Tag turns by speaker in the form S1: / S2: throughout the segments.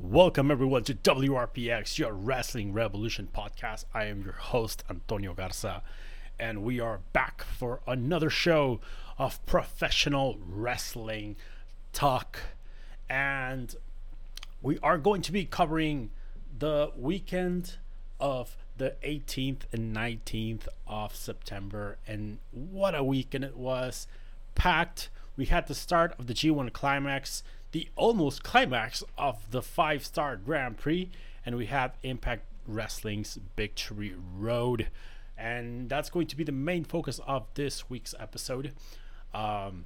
S1: Welcome everyone to WRPX, your Wrestling Revolution podcast. I am your host Antonio Garza, and we are back for another show of professional wrestling talk. And we are going to be covering the weekend of the 18th and 19th of September. And what a weekend it was! Packed. We had the start of the G1 Climax, the almost climax of the five star Grand Prix, and we have Impact Wrestling's Victory Road. And that's going to be the main focus of this week's episode. Um,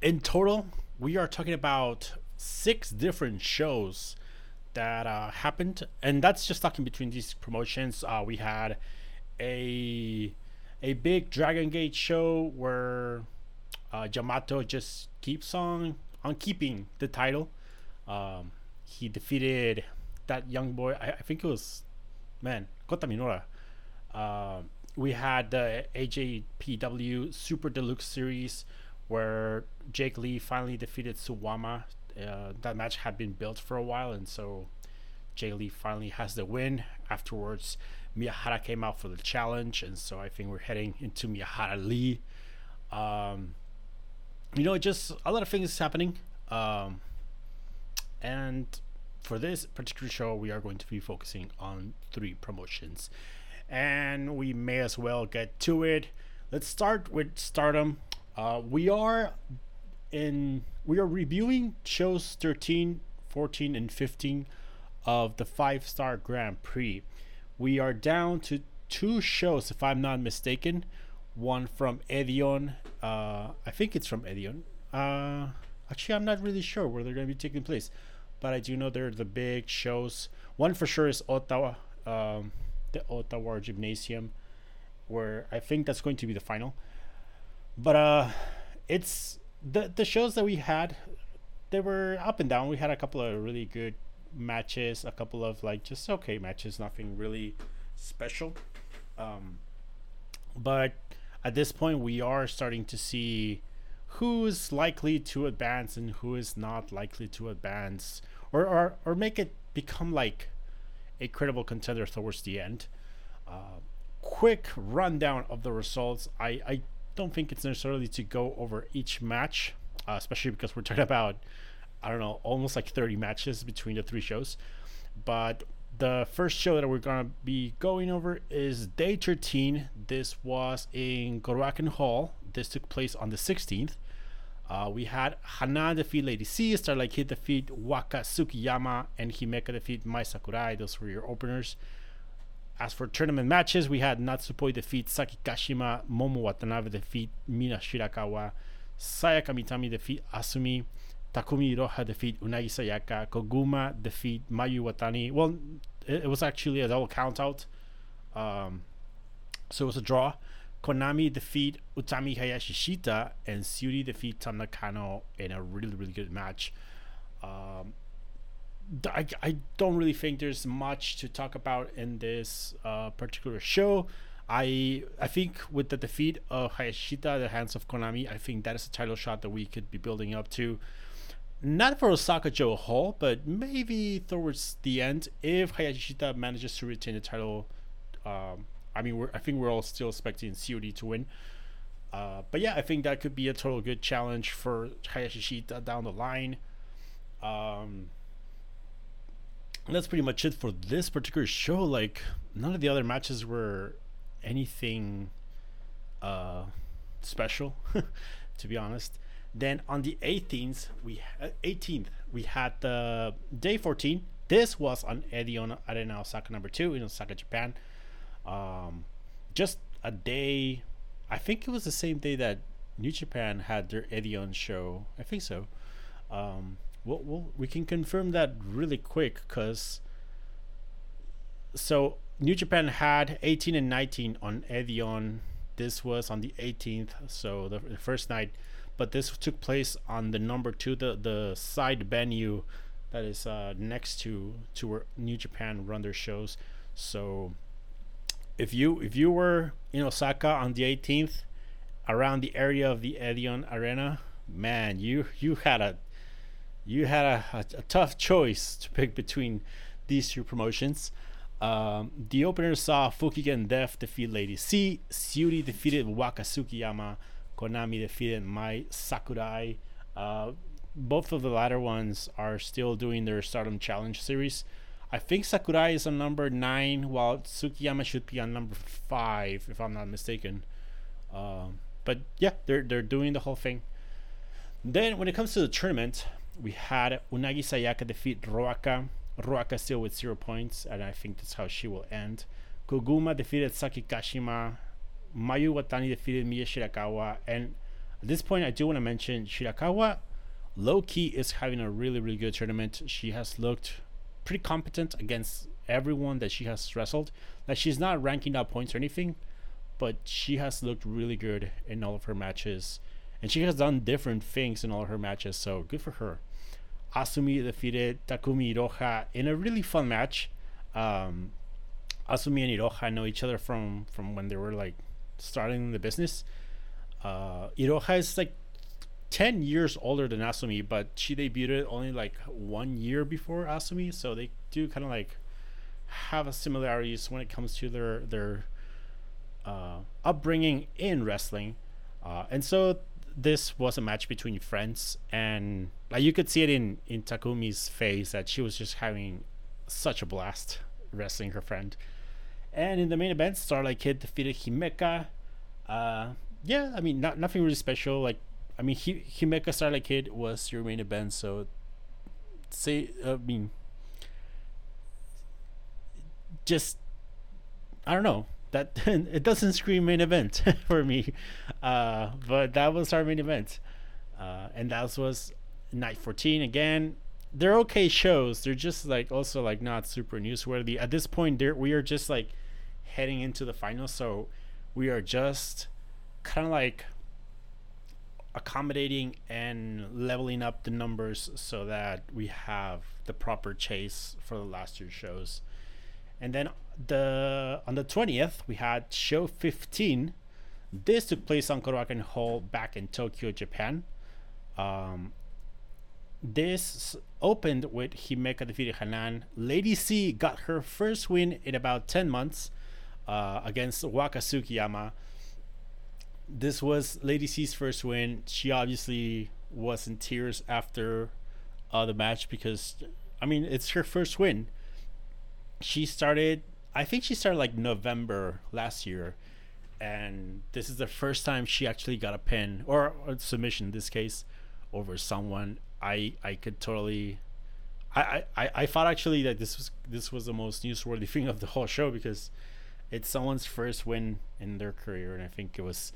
S1: in total, we are talking about six different shows that uh, happened, and that's just talking between these promotions. Uh, we had a a big Dragon Gate show where uh, Yamato just keeps on on keeping the title. Um, he defeated that young boy. I, I think it was man Kota Minoura. Uh, we had the AJPW Super Deluxe Series where Jake Lee finally defeated Suwama. Uh, that match had been built for a while, and so Jake Lee finally has the win. Afterwards, Miyahara came out for the challenge, and so I think we're heading into Miyahara Lee. Um, you know, just a lot of things happening. Um, and for this particular show, we are going to be focusing on three promotions. And we may as well get to it. Let's start with Stardom. Uh, we are in we are reviewing shows 13, 14, and 15 of the five star Grand Prix. We are down to two shows, if I'm not mistaken. One from Edion. Uh, I think it's from Edion. Uh, actually, I'm not really sure where they're going to be taking place, but I do know they're the big shows. One for sure is Ottawa, um, the Ottawa Gymnasium, where I think that's going to be the final. But uh, it's the the shows that we had. They were up and down. We had a couple of really good matches, a couple of like just okay matches, nothing really special. Um, but at this point, we are starting to see who is likely to advance and who is not likely to advance, or or, or make it become like a credible contender towards the end. Uh, quick rundown of the results. I, I don't think it's necessarily to go over each match, uh, especially because we're talking about, I don't know, almost like 30 matches between the three shows. But the first show that we're going to be going over is Day 13. This was in Korakuen Hall. This took place on the 16th. Uh, we had Hanan defeat Lady C, Starlight Kid defeat Waka Tsukiyama, and Himeka defeat Mai Sakurai. Those were your openers. As for tournament matches, we had Natsupoi defeat Saki Kashima, Momo Watanabe defeat Mina Shirakawa, Saya Kamitani defeat Asumi, Takumi Iroha defeat Unagi Sayaka, Koguma defeat Mayu Iwatani. Well, it, it was actually a double count out. Um, so it was a draw. Konami defeat Utami Hayashishita and Syuri defeat Tam Nakano in a really, really good match. Um, I, I don't really think there's much to talk about in this uh, particular show. I I think with the defeat of Hayashita at the hands of Konami, I think that is a title shot that we could be building up to. Not for Osaka-jo Hall, but maybe towards the end if Hayashita manages to retain the title. Um, I mean, I think we're all still expecting COD to win. Uh, but yeah, I think that could be a total good challenge for Hayashishita down the line. Um, that's pretty much it for this particular show. Like none of the other matches were anything uh, special, to be honest. Then on the 18th, we uh, 18th we had the day 14. This was on Edion Arena Osaka number two in Osaka, Japan. Um, just a day. I think it was the same day that New Japan had their Edion show. I think so. Um, we'll, we'll, we can confirm that really quick because so New Japan had 18 and 19 on Edion. This was on the 18th, so the, the first night, but this took place on the number two, the the side venue that is uh, next to to where New Japan run their shows. So if you if you were in Osaka on the 18th, around the area of the Edion Arena, man, you you had a you had a, a, a tough choice to pick between these two promotions. Um, the opener saw Fukigen Death defeat Lady C, Syuri defeated Waka Tsukiyama, Konami defeated Mai Sakurai. Uh, both of the latter ones are still doing their Stardom Challenge series. I think Sakurai is on number nine, while Tsukiyama should be on number five, if I'm not mistaken. Um, but yeah, they're they're doing the whole thing. Then when it comes to the tournament, we had Unagi Sayaka defeat Ruaka. Ruaka still with zero points, and I think that's how she will end. Koguma defeated Saki Kashima. Mayu Iwatani defeated Mina Shirakawa. And at this point, I do want to mention Shirakawa. Low key is having a really, really good tournament. She has looked pretty competent against everyone that she has wrestled. Like she's not ranking out points or anything, but she has looked really good in all of her matches and she has done different things in all her matches, so good for her. Asumi defeated Takumi Iroha in a really fun match. Um, Asumi and Iroha know each other from from when they were like starting the business. Uh, Iroha is like 10 years older than Asumi, but she debuted only like one year before Asumi, so they do kind of like have a similarities when it comes to their their uh, upbringing in wrestling. Uh, and so this was a match between friends, and like you could see it in in Takumi's face that she was just having such a blast wrestling her friend. And in the main event, Starlight Kid defeated Himeka. Uh, yeah, I mean, not nothing really special. Like, I mean, Hi- Himeka Starlight Kid was your main event, so say, I mean, just I don't know that it doesn't scream main event for me. Uh, but that was our main event, uh, and that was night 14 again. They're okay shows. They're just like also like not super newsworthy at this point. There we are just like heading into the final, so we are just kind of like accommodating and leveling up the numbers so that we have the proper chase for the last year's shows. And then the on the 20th we had show 15 this took place on Korakuen Hall back in Tokyo, Japan. Um, this opened with Himeka defeating Hanan. Lady C got her first win in about 10 months uh, against Waka Tsukiyama. This was Lady C's first win. She obviously was in tears after uh, the match because, I mean, it's her first win. She started I think she started like November last year, and this is the first time she actually got a pin or a submission in this case over someone. I I could totally. I, I, I thought actually that this was this was the most newsworthy thing of the whole show because it's someone's first win in their career and I think it was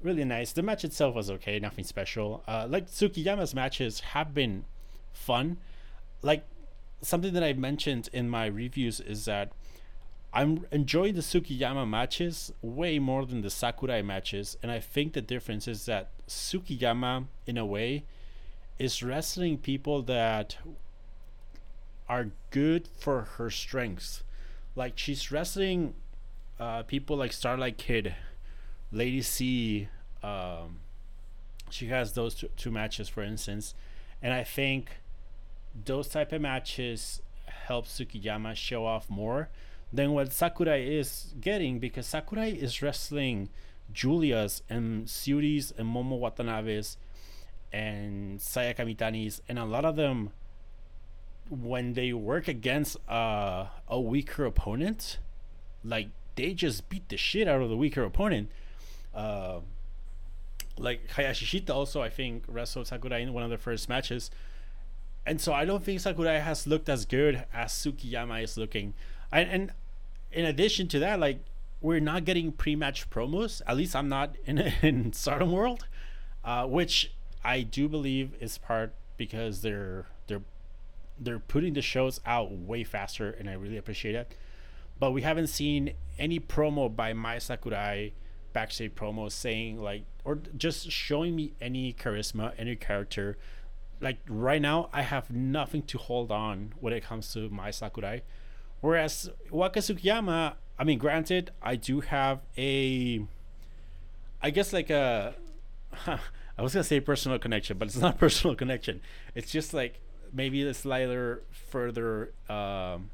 S1: really nice. The match itself was okay, nothing special. Uh, like Tsukiyama's matches have been fun. Like something that I mentioned in my reviews is that I'm enjoying the Tsukiyama matches way more than the Sakurai matches, and I think the difference is that Tsukiyama, in a way, is wrestling people that are good for her strengths. Like she's wrestling uh, people like Starlight Kid, Lady C. Um, she has those two, two matches, for instance, and I think those type of matches help Tsukiyama show off more than what Sakurai is getting because Sakurai is wrestling Julia's and Syuri's and Momo Watanabe's and Saya Kamitani's and a lot of them when they work against uh, a weaker opponent like they just beat the shit out of the weaker opponent. Uh, like Hayashishita also I think wrestled Sakurai in one of the first matches. And so I don't think Sakurai has looked as good as Tsukiyama is looking. And, and in addition to that, like we're not getting pre-match promos. At least I'm not in in Stardom World, uh, which I do believe is part because they're they're they're putting the shows out way faster, and I really appreciate it. But we haven't seen any promo by Mai Sakurai backstage promo saying like or just showing me any charisma, any character like right now, I have nothing to hold on when it comes to Mai Sakurai. Whereas Waka Tsukiyama, I mean, granted, I do have a, I guess like a, I was gonna say personal connection, but it's not personal connection. It's just like maybe a slighter further um,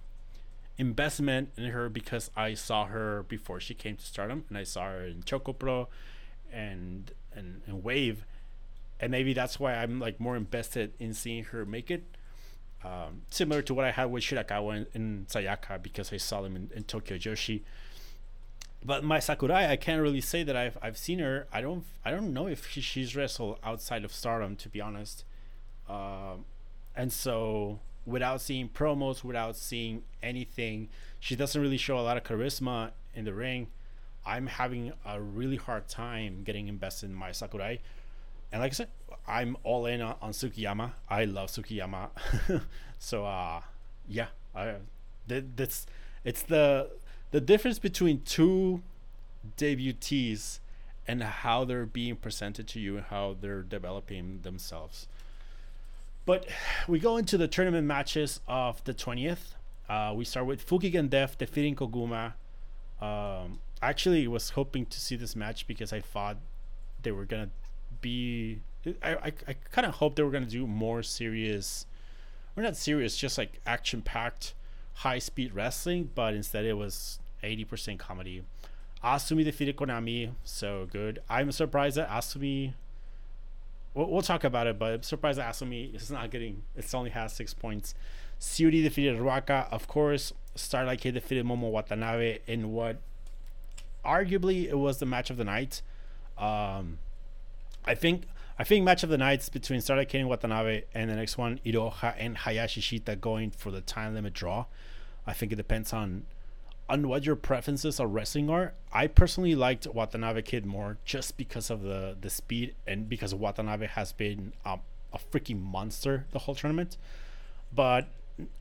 S1: investment in her because I saw her before she came to Stardom, and I saw her in Choco Pro, and and, and Wave, and maybe that's why I'm like more invested in seeing her make it. Um, similar to what I had with Shirakawa in, in Sayaka because I saw them in, in Tokyo Joshi. But Mai Sakurai, I can't really say that I've I've seen her. I don't I don't know if she, she's wrestled outside of Stardom to be honest. Um, and so without seeing promos, without seeing anything, she doesn't really show a lot of charisma in the ring. I'm having a really hard time getting invested in Mai Sakurai. And like I said, I'm all in on, on Tsukiyama. I love Tsukiyama. so uh yeah, I that's it's the the difference between two debutees and how they're being presented to you and how they're developing themselves. But we go into the tournament matches of the 20th. Uh, we start with Fukigen Death defeating Koguma. Um, actually was hoping to see this match because I thought they were gonna be. I I, I kind of hoped they were gonna do more serious, or not serious, just like action packed, high speed wrestling. But instead, it was eighty percent comedy. Asumi defeated Konami, so good. I'm surprised that Asumi. We'll, we'll talk about it, but I'm surprised that Asumi is not getting. It's only has six points. Syuri defeated Ruaka, of course. Starlight Kid defeated Momo Watanabe in what arguably it was the match of the night. Um, I think I think match of the nights between Starlight Kid and Watanabe and the next one Iroha and Hayashishita going for the time limit draw. I think it depends on on what your preferences of wrestling are. I personally liked Watanabe Kid more just because of the the speed and because Watanabe has been um, a freaking monster the whole tournament. But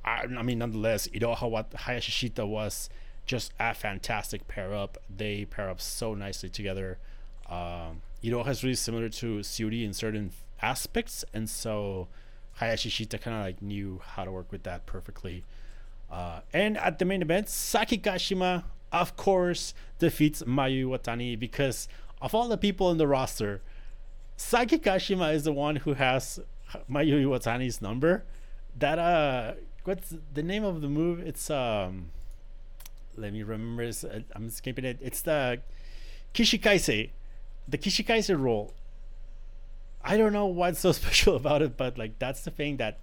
S1: I, I mean, nonetheless, Iroha what Hayashishita was just a fantastic pair up. They pair up so nicely together. Um, Iroha is really similar to Syuri in certain aspects, and so Hayashishita kind of like knew how to work with that perfectly. Uh, and at the main event, Saki Kashima, of course, defeats Mayu Iwatani because of all the people in the roster, Saki Kashima is the one who has Mayu Iwatani's number. That uh, what's the name of the move? It's um, let me remember. It's, uh, I'm skipping it. It's the Kishikaise, the Kishikaise role, I don't know what's so special about it, but like that's the thing that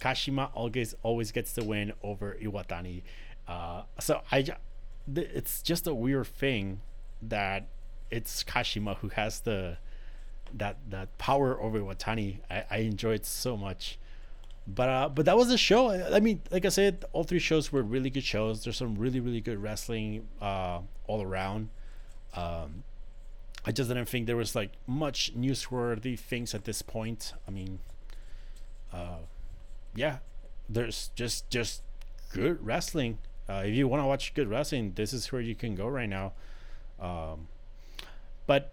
S1: Kashima always always gets the win over Iwatani. Uh, so I, it's just a weird thing that it's Kashima who has the that that power over Iwatani. I, I enjoy it so much. But uh, but that was the show. I mean, like I said, all three shows were really good shows. There's some really really good wrestling uh, all around. Um, I just didn't think there was like much newsworthy things at this point. I mean, uh, yeah, there's just just good wrestling. Uh, if you want to watch good wrestling, this is where you can go right now. Um, but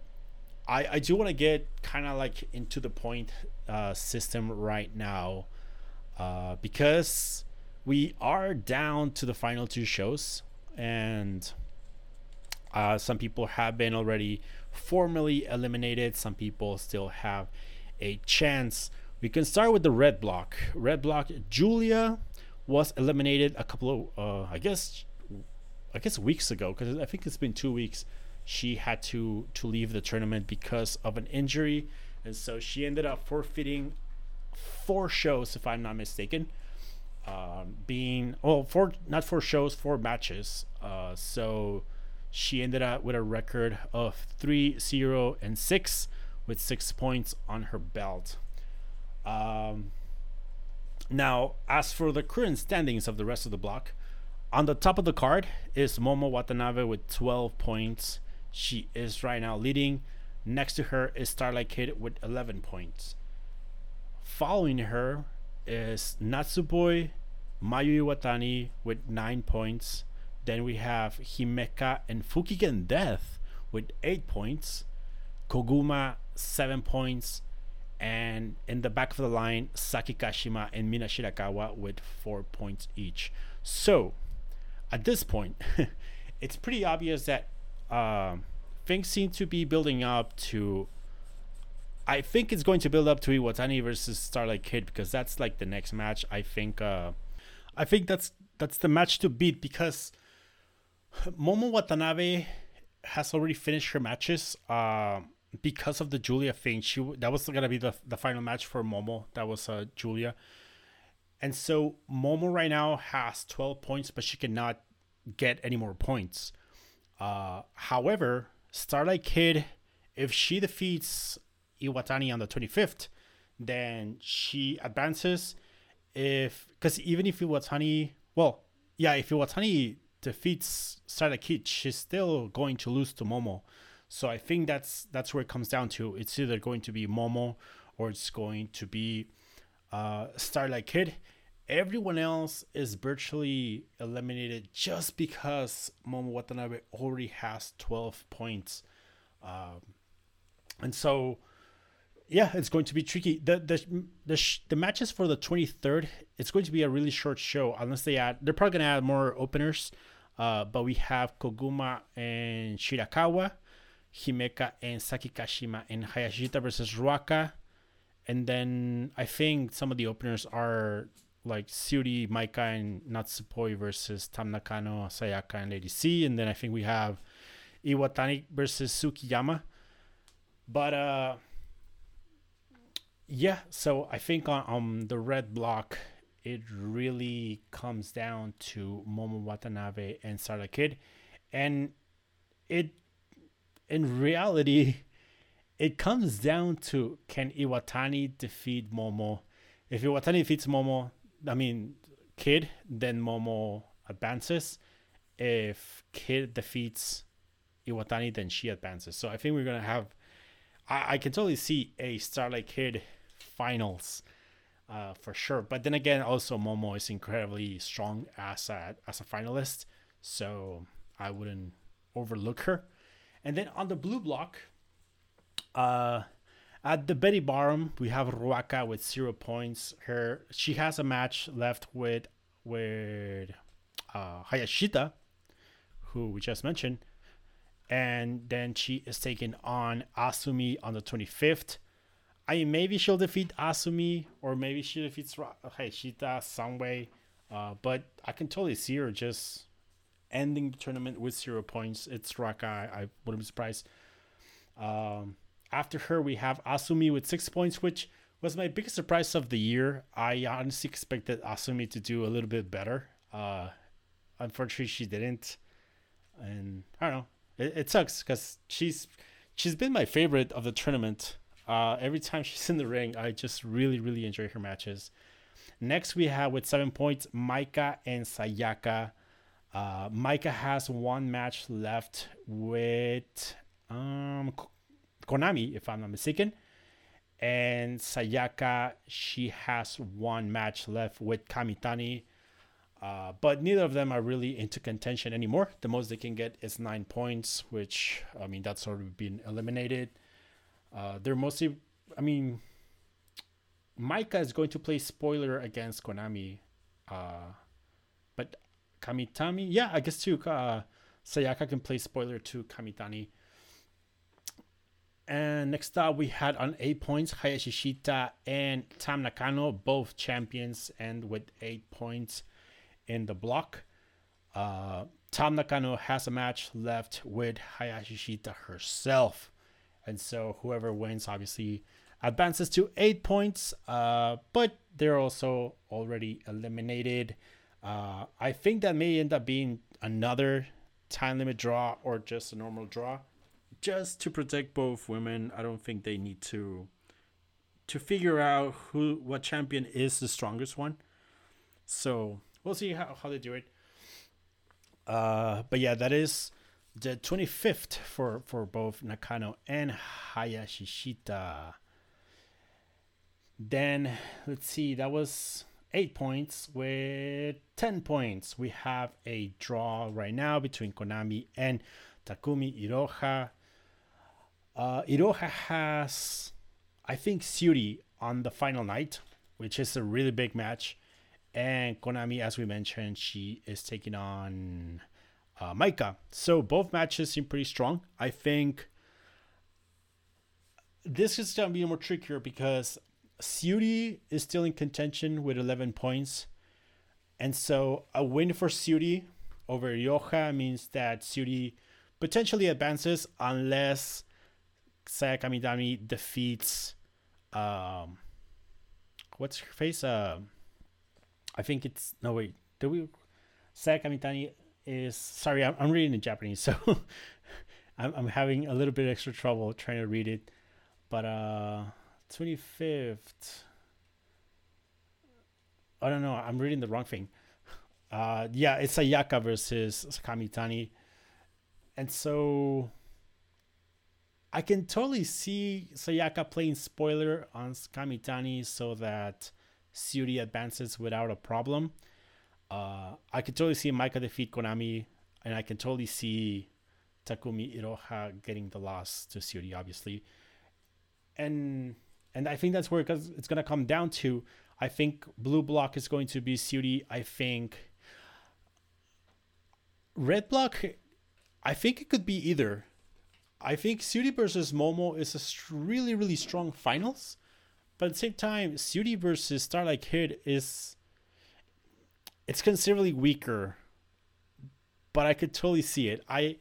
S1: I I do want to get kind of like into the point uh, system right now uh, because we are down to the final two shows, and uh, some people have been already formally eliminated. Some people still have a chance. We can start with the red block. Red block, Julia was eliminated a couple of, uh, I guess, I guess weeks ago because I think it's been two weeks. She had to to leave the tournament because of an injury, and so she ended up forfeiting four shows, if I'm not mistaken. Um, being well, four not four shows, four matches. Uh, so she ended up with a record of three, zero, and six, with six points on her belt. Um, now, as for the current standings of the rest of the block, on the top of the card is Momo Watanabe with 12 points. She is right now leading. Next to her is Starlight Kid with 11 points. Following her is Natsupoi Mayu Iwatani with 9 points. Then we have Himeka and Fukigen Death with 8 points. Koguma 7 points. And in the back of the line, Saki Kashima and Mina Shirakawa with four points each. So at this point, it's pretty obvious that uh, things seem to be building up to. I think it's going to build up to Iwatani versus Starlight Kid because that's like the next match. I think. Uh, I think that's that's the match to beat because Momo Watanabe has already finished her matches. Uh, because of the Julia thing, she that was gonna be the the final match for Momo. That was uh, Julia, and so Momo right now has twelve points, but she cannot get any more points. Uh, however, Starlight Kid, if she defeats Iwatani on the twenty fifth, then she advances. If because even if Iwatani, well, yeah, if Iwatani defeats Kid, she's still going to lose to Momo. So I think that's that's where it comes down to. It's either going to be Momo or it's going to be uh, Starlight Kid. Everyone else is virtually eliminated just because Momo Watanabe already has 12 points. Um, and so, yeah, it's going to be tricky. The the the, sh- the matches for the 23rd, it's going to be a really short show unless they add. They're probably gonna add more openers. Uh, but we have Koguma and Shirakawa. Himeka and Saki Kashima and Hayashita versus Ruaka. And then I think some of the openers are like Syuri, Maika, and Natsupoi versus Tam Nakano, Sayaka, and Lady C. And then I think we have Iwatani versus Tsukiyama. But uh yeah, so I think on, on the red block it really comes down to Momo Watanabe and Starlight Kid. And it in reality, it comes down to can Iwatani defeat Momo? If Iwatani defeats Momo, I mean Kid, then Momo advances. If Kid defeats Iwatani, then she advances. So I think we're gonna have. I, I can totally see a Starlight Kid finals, uh, for sure. But then again, also Momo is incredibly strong as a as a finalist, so I wouldn't overlook her. And then on the blue block, uh, at the Betty Bottom, we have Ruaka with zero points. Her she has a match left with with uh, Hayashita, who we just mentioned, and then she is taking on Asumi on the 25th. I mean, maybe she'll defeat Asumi, or maybe she defeats Ra- Hayashita some way. Uh, but I can totally see her just ending the tournament with zero points. It's Ruaka. I wouldn't be surprised. Um, after her, we have Asumi with six points, which was my biggest surprise of the year. I honestly expected Asumi to do a little bit better. Uh, unfortunately, she didn't, and I don't know. It, it sucks because she's she's been my favorite of the tournament. Uh, every time she's in the ring, I just really really enjoy her matches. Next, we have with seven points Maika and Sayaka. Uh, Maika has one match left with um, Konami, if I'm not mistaken. And Sayaka, she has one match left with Kamitani. Uh, but neither of them are really into contention anymore. The most they can get is nine points, which, I mean, that's already been eliminated. Uh, they're mostly, I mean, Maika is going to play spoiler against Konami. Uh, but Kamitani. Yeah, I guess too. Uh, Sayaka can play spoiler to Kamitani. And next up, we had on eight points Hayashishita and Tam Nakano, both champions, and with eight points in the block. Uh, Tam Nakano has a match left with Hayashishita herself. And so whoever wins obviously advances to eight points, uh, but they're also already eliminated. Uh, I think that may end up being another time limit draw or just a normal draw, just to protect both women. I don't think they need to to figure out who what champion is the strongest one. So we'll see how, how they do it. Uh, but yeah, that is the 25th for for both Nakano and Hayashishita. Then let's see, that was eight points with 10 points. We have a draw right now between Konami and Takumi Iroha. Uh, Iroha has I think Syuri on the final night, which is a really big match, and Konami, as we mentioned, she is taking on uh. So both matches seem pretty strong. I think this is going to be more trickier because Syuri is still in contention with 11 points. And so a win for Syuri over Ruaka means that Syuri potentially advances unless Saya Kamitani defeats um what's her face? Uh I think it's no wait. Do we Saya Kamitani is sorry, I'm, I'm reading in Japanese, so I'm I'm having a little bit extra trouble trying to read it. But uh 25th I don't know, I'm reading the wrong thing. Uh yeah, it's Sayaka versus Kamitani. And so I can totally see Sayaka playing spoiler on Kamitani so that Syuri advances without a problem. Uh, I can totally see Maika defeat Konami, and I can totally see Takumi Iroha getting the loss to Syuri, obviously. And and I think that's where it's gonna come down to. I think blue block is going to be Syuri. I think red block. I think it could be either. I think Syuri versus Momo is a really, really strong finals. But at the same time, Syuri versus Starlight Kid is it's considerably weaker. But I could totally see it. I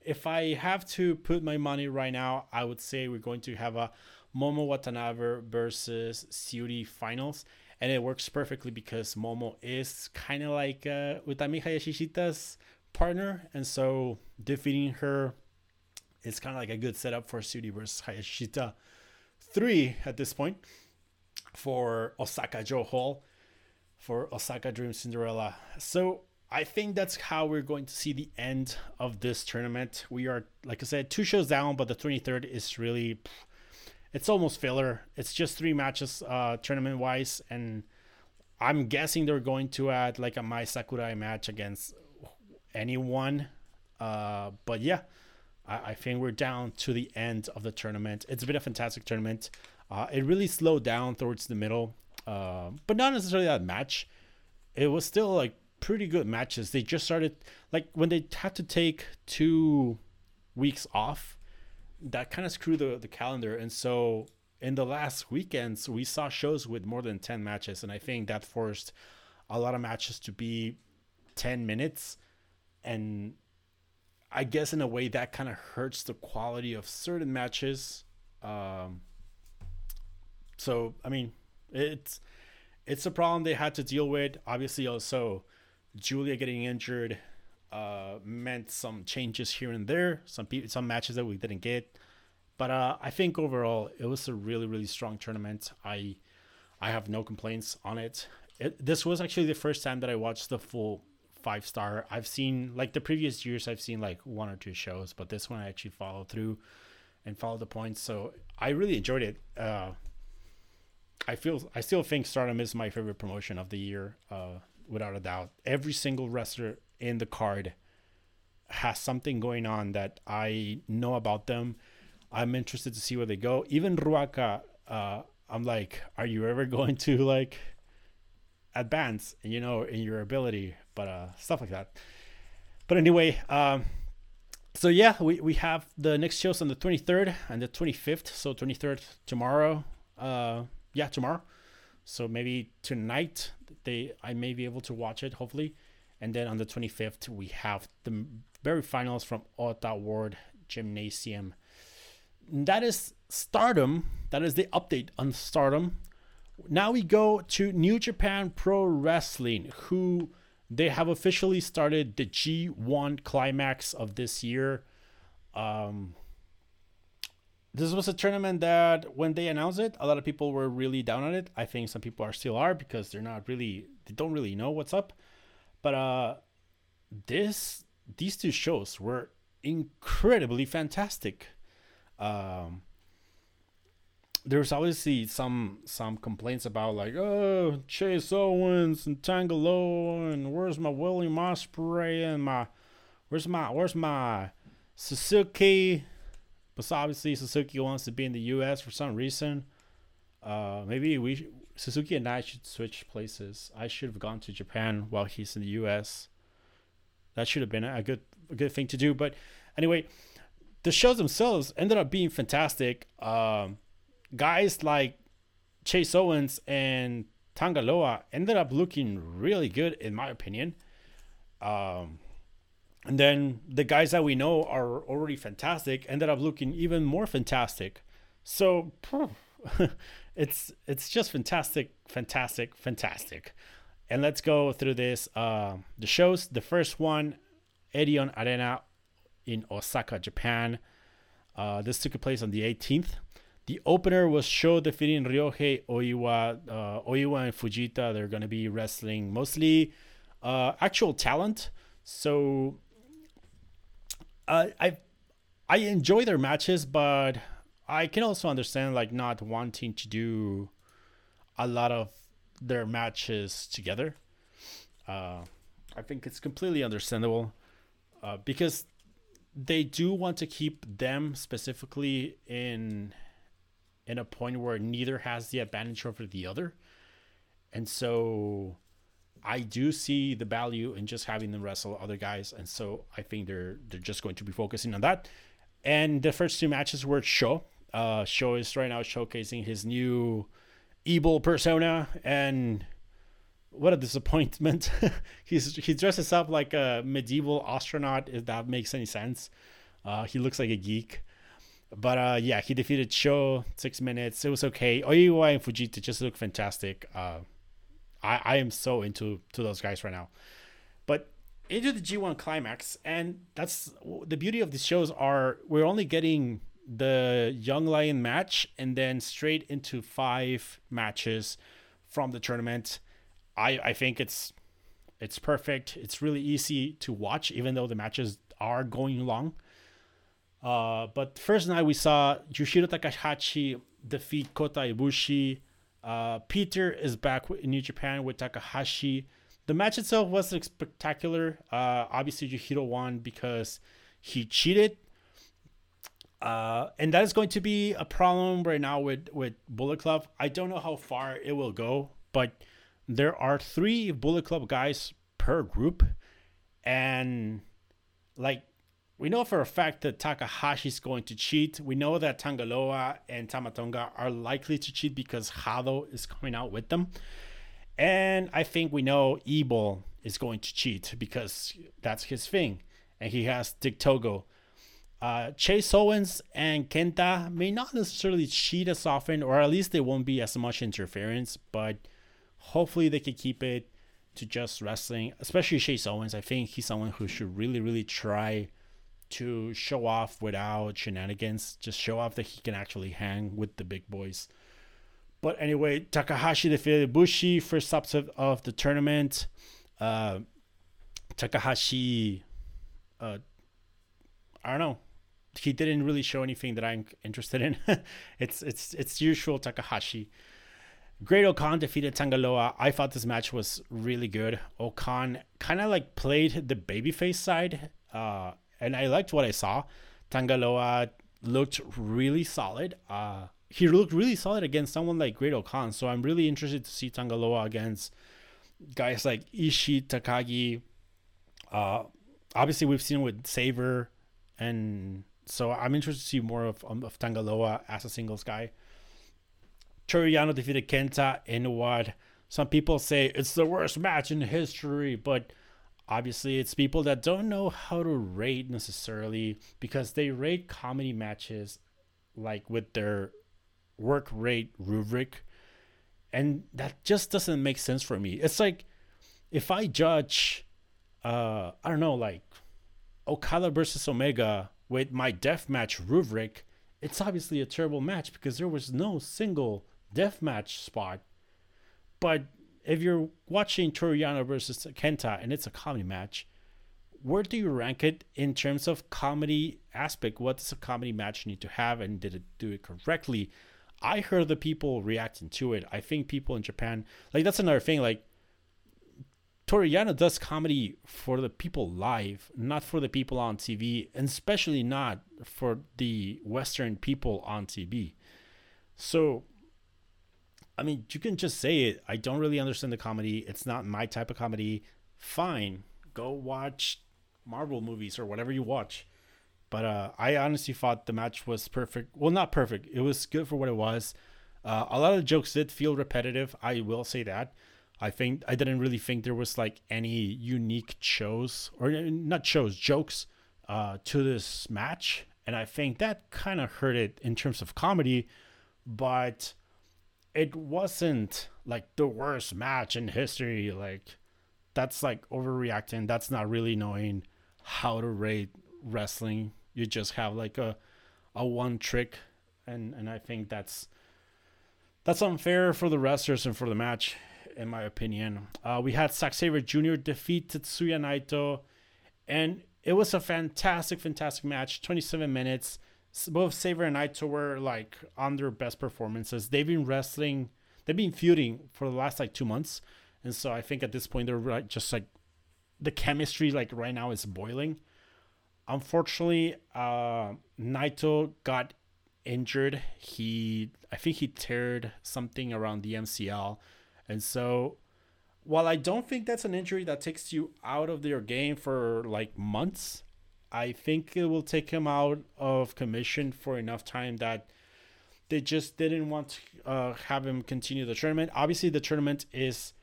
S1: if I have to put my money right now, I would say we're going to have a Momo Watanabe versus Syuri finals. And it works perfectly because Momo is kind of like uh, Utami Hayashishita's partner. And so defeating her it's kind of like a good setup for Syuri versus Hayashita. Three at this point for Osaka-jo Hall for Osaka Dream Cinderella. So I think that's how we're going to see the end of this tournament. We are, like I said, two shows down, but the 23rd is really, it's almost filler. It's just three matches uh, tournament wise. And I'm guessing they're going to add like a Mai Sakurai match against anyone. Uh, but yeah, I, I think we're down to the end of the tournament. It's been a fantastic tournament. Uh, it really slowed down towards the middle, uh, but not necessarily that match. It was still like pretty good matches. They just started like when they had to take two weeks off. That kind of screwed the, the calendar, and so in the last weekends we saw shows with more than 10 matches and i think that forced a lot of matches to be 10 minutes and I guess in a way that kind of hurts the quality of certain matches. Um, so I mean, it's it's a problem they had to deal with. Obviously, also Julia getting injured uh, meant some changes here and there. Some people, some matches that we didn't get, but uh, I think overall it was a really really strong tournament. I I have no complaints on it. it. This was actually the first time that I watched the full five star. I've seen like the previous years, I've seen like one or two shows, but this one I actually followed through and followed the points. So I really enjoyed it. Uh, I feel I still think Stardom is my favorite promotion of the year, uh, without a doubt. Every single wrestler in the card has something going on that I know about them. I'm interested to see where they go. Even Ruaka, uh, I'm like, are you ever going to like advance, you know, in your ability? but uh, stuff like that. But anyway, um, so yeah, we, we have the next shows on the 23rd and the 25th. So 23rd tomorrow. Uh, yeah, tomorrow. So maybe tonight they I may be able to watch it hopefully. And then on the 25th we have the very finals from Ota Ward Gymnasium. That is Stardom. That is the update on Stardom. Now we go to New Japan Pro Wrestling, who they have officially started the G1 climax of this year. Um, this was a tournament that when they announced it, a lot of people were really down on it. I think some people are still are because they're not really they don't really know what's up. But uh this these two shows were incredibly fantastic. Um there's obviously some some complaints about like oh Chase Owens and Tanga Loa and where's my William Ospreay and my where's my where's my Suzuki but obviously Suzuki wants to be in the US for some reason Uh, maybe we Suzuki and I should switch places. I should have gone to Japan while he's in the U.S. That should have been a good a good thing to do. But anyway, the shows themselves ended up being fantastic. Um, guys like Chase Owens and Tangaloa ended up looking really good, in my opinion. Um, and then the guys that we know are already fantastic ended up looking even more fantastic. So it's it's just fantastic, fantastic, fantastic. And let's go through this. Uh, the shows. The first one, Edion Arena in Osaka, Japan. Uh, this took place on the 18th. The opener was Sho defeating Ryohei Oiwa. Uh, Oiwa and Fujita, they're going to be wrestling mostly uh, actual talent. So uh, I I enjoy their matches, but I can also understand like not wanting to do a lot of their matches together. Uh, I think it's completely understandable uh, because they do want to keep them specifically in in a point where neither has the advantage over the other. And so I do see the value in just having them wrestle other guys. And so I think they're they're just going to be focusing on that. And the first two matches were Sho. Uh Sho is right now showcasing his new evil persona and what a disappointment. He's he dresses up like a medieval astronaut, if that makes any sense. Uh, he looks like a geek. But uh, yeah, he defeated Show six minutes. It was okay. Oiwa and Fujita just look fantastic. Uh, I I am so into to those guys right now. But into the G1 climax, and that's the beauty of these shows are we're only getting the Young Lion match and then straight into five matches from the tournament. I I think it's it's perfect. It's really easy to watch, even though the matches are going long. Uh, but first night we saw Yujiro Takahashi defeat Kota Ibushi. Uh, Pieter is back in New Japan with Takahashi. The match itself wasn't spectacular. Uh, obviously, Yujiro won because he cheated. Uh, and that is going to be a problem right now with, with Bullet Club. I don't know how far it will go, but there are three Bullet Club guys per group. And like we know for a fact that Takahashi is going to cheat. We know that Tangaloa and Tama Tonga are likely to cheat because Jado is coming out with them. And I think we know Evil is going to cheat because that's his thing. And he has Dick Togo. Uh, Chase Owens and Kenta may not necessarily cheat as often, or at least there won't be as much interference, but hopefully they can keep it to just wrestling, especially Chase Owens. I think he's someone who should really, really try to show off without shenanigans. Just show off that he can actually hang with the big boys. But anyway, Takahashi defeated Bushi first upset of the tournament. Uh, Takahashi, uh, I don't know. He didn't really show anything that I'm interested in. it's it's it's usual Takahashi. Great-O-Khan defeated Tangaloa. I thought this match was really good. O-Khan kind of like played the babyface side. Uh, and I liked what I saw. Tangaloa looked really solid. Uh, he looked really solid against someone like Great-O-Khan. So I'm really interested to see Tangaloa against guys like Ishii, Takagi. Uh, obviously, we've seen with Saver, and so I'm interested to see more of um, of Tanga Loa as a singles guy. Toru Yano defeated Kenta in what some people say it's the worst match in history, but obviously it's people that don't know how to rate necessarily because they rate comedy matches like with their work rate rubric and that just doesn't make sense for me. It's like if i judge uh i don't know like okada versus omega with my death match rubric it's obviously a terrible match because there was no single death match spot. But if you're watching Toru Yano versus Kenta and it's a comedy match, where do you rank it in terms of comedy aspect? What does a comedy match need to have, and did it do it correctly? I heard the people reacting to it. I think people in Japan, like that's another thing. Like Toru Yano does comedy for the people live, not for the people on TV, and especially not for the Western people on TV. So I mean, you can just say it. I don't really understand the comedy. It's not my type of comedy. Fine, go watch Marvel movies or whatever you watch. But uh, I honestly thought the match was perfect. Well, not perfect. It was good for what it was. Uh, a lot of the jokes did feel repetitive. I will say that. I think I didn't really think there was like any unique shows or uh, not shows jokes uh, to this match, and I think that kind of hurt it in terms of comedy. But it wasn't like the worst match in history. Like that's like overreacting. That's not really knowing how to rate wrestling. You just have like a a one trick, and and I think that's that's unfair for the wrestlers and for the match, in my opinion. Uh, we had Zack Sabre Jr. defeat Tetsuya Naito, and it was a fantastic, fantastic match. 27 minutes. Both Sabre and Naito were like on their best performances. They've been wrestling, they've been feuding for the last like two months, and so I think at this point they're like just like the chemistry like right now is boiling. Unfortunately, uh, Naito got injured. He, I think he teared something around the MCL, and so while I don't think that's an injury that takes you out of your game for like months, I think it will take him out of commission for enough time that they just didn't want to uh, have him continue the tournament. Obviously, the tournament is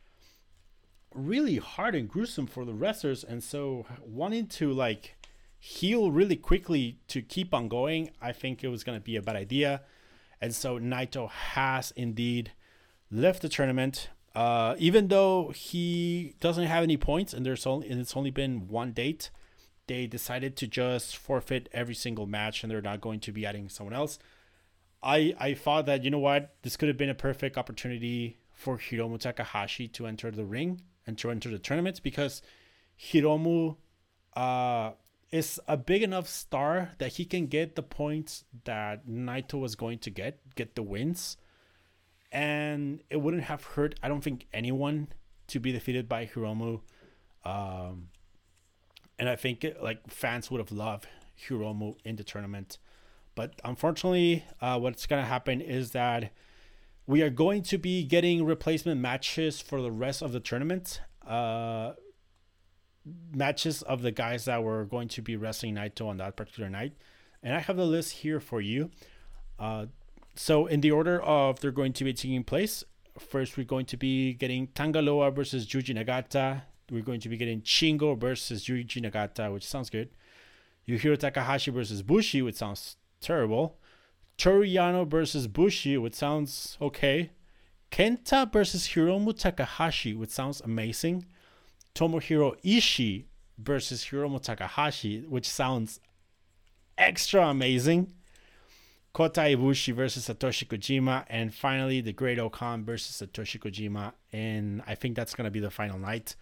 S1: really hard and gruesome for the wrestlers, and so wanting to like heal really quickly to keep on going, I think it was going to be a bad idea. And so Naito has indeed left the tournament. Uh, even though he doesn't have any points and there's only and it's only been one date, they decided to just forfeit every single match and they're not going to be adding someone else. I I thought that you know what this could have been a perfect opportunity for Hiromu Takahashi to enter the ring and to enter the tournament because Hiromu uh is a big enough star that he can get the points that Naito was going to get, get the wins. And it wouldn't have hurt, I don't think, anyone to be defeated by Hiromu. Um, and I think like fans would have loved Hiromu in the tournament. But unfortunately, uh, what's going to happen is that we are going to be getting replacement matches for the rest of the tournament. Uh, matches of the guys that were going to be wrestling Naito on that particular night. And I have the list here for you. Uh, so, in the order of they're going to be taking place, first we're going to be getting Tanga Loa versus Yuji Nagata. We're going to be getting Shingo versus Yuji Nagata, which sounds good. Yujiro Takahashi versus Bushi, which sounds terrible. Toru Yano versus Bushi, which sounds okay. Kenta versus Hiromu Takahashi, which sounds amazing. Tomohiro Ishii versus Hiromu Takahashi, which sounds extra amazing. Kota Ibushi versus Satoshi Kojima, and finally the Great-O-Khan versus Satoshi Kojima, and I think that's gonna be the final night.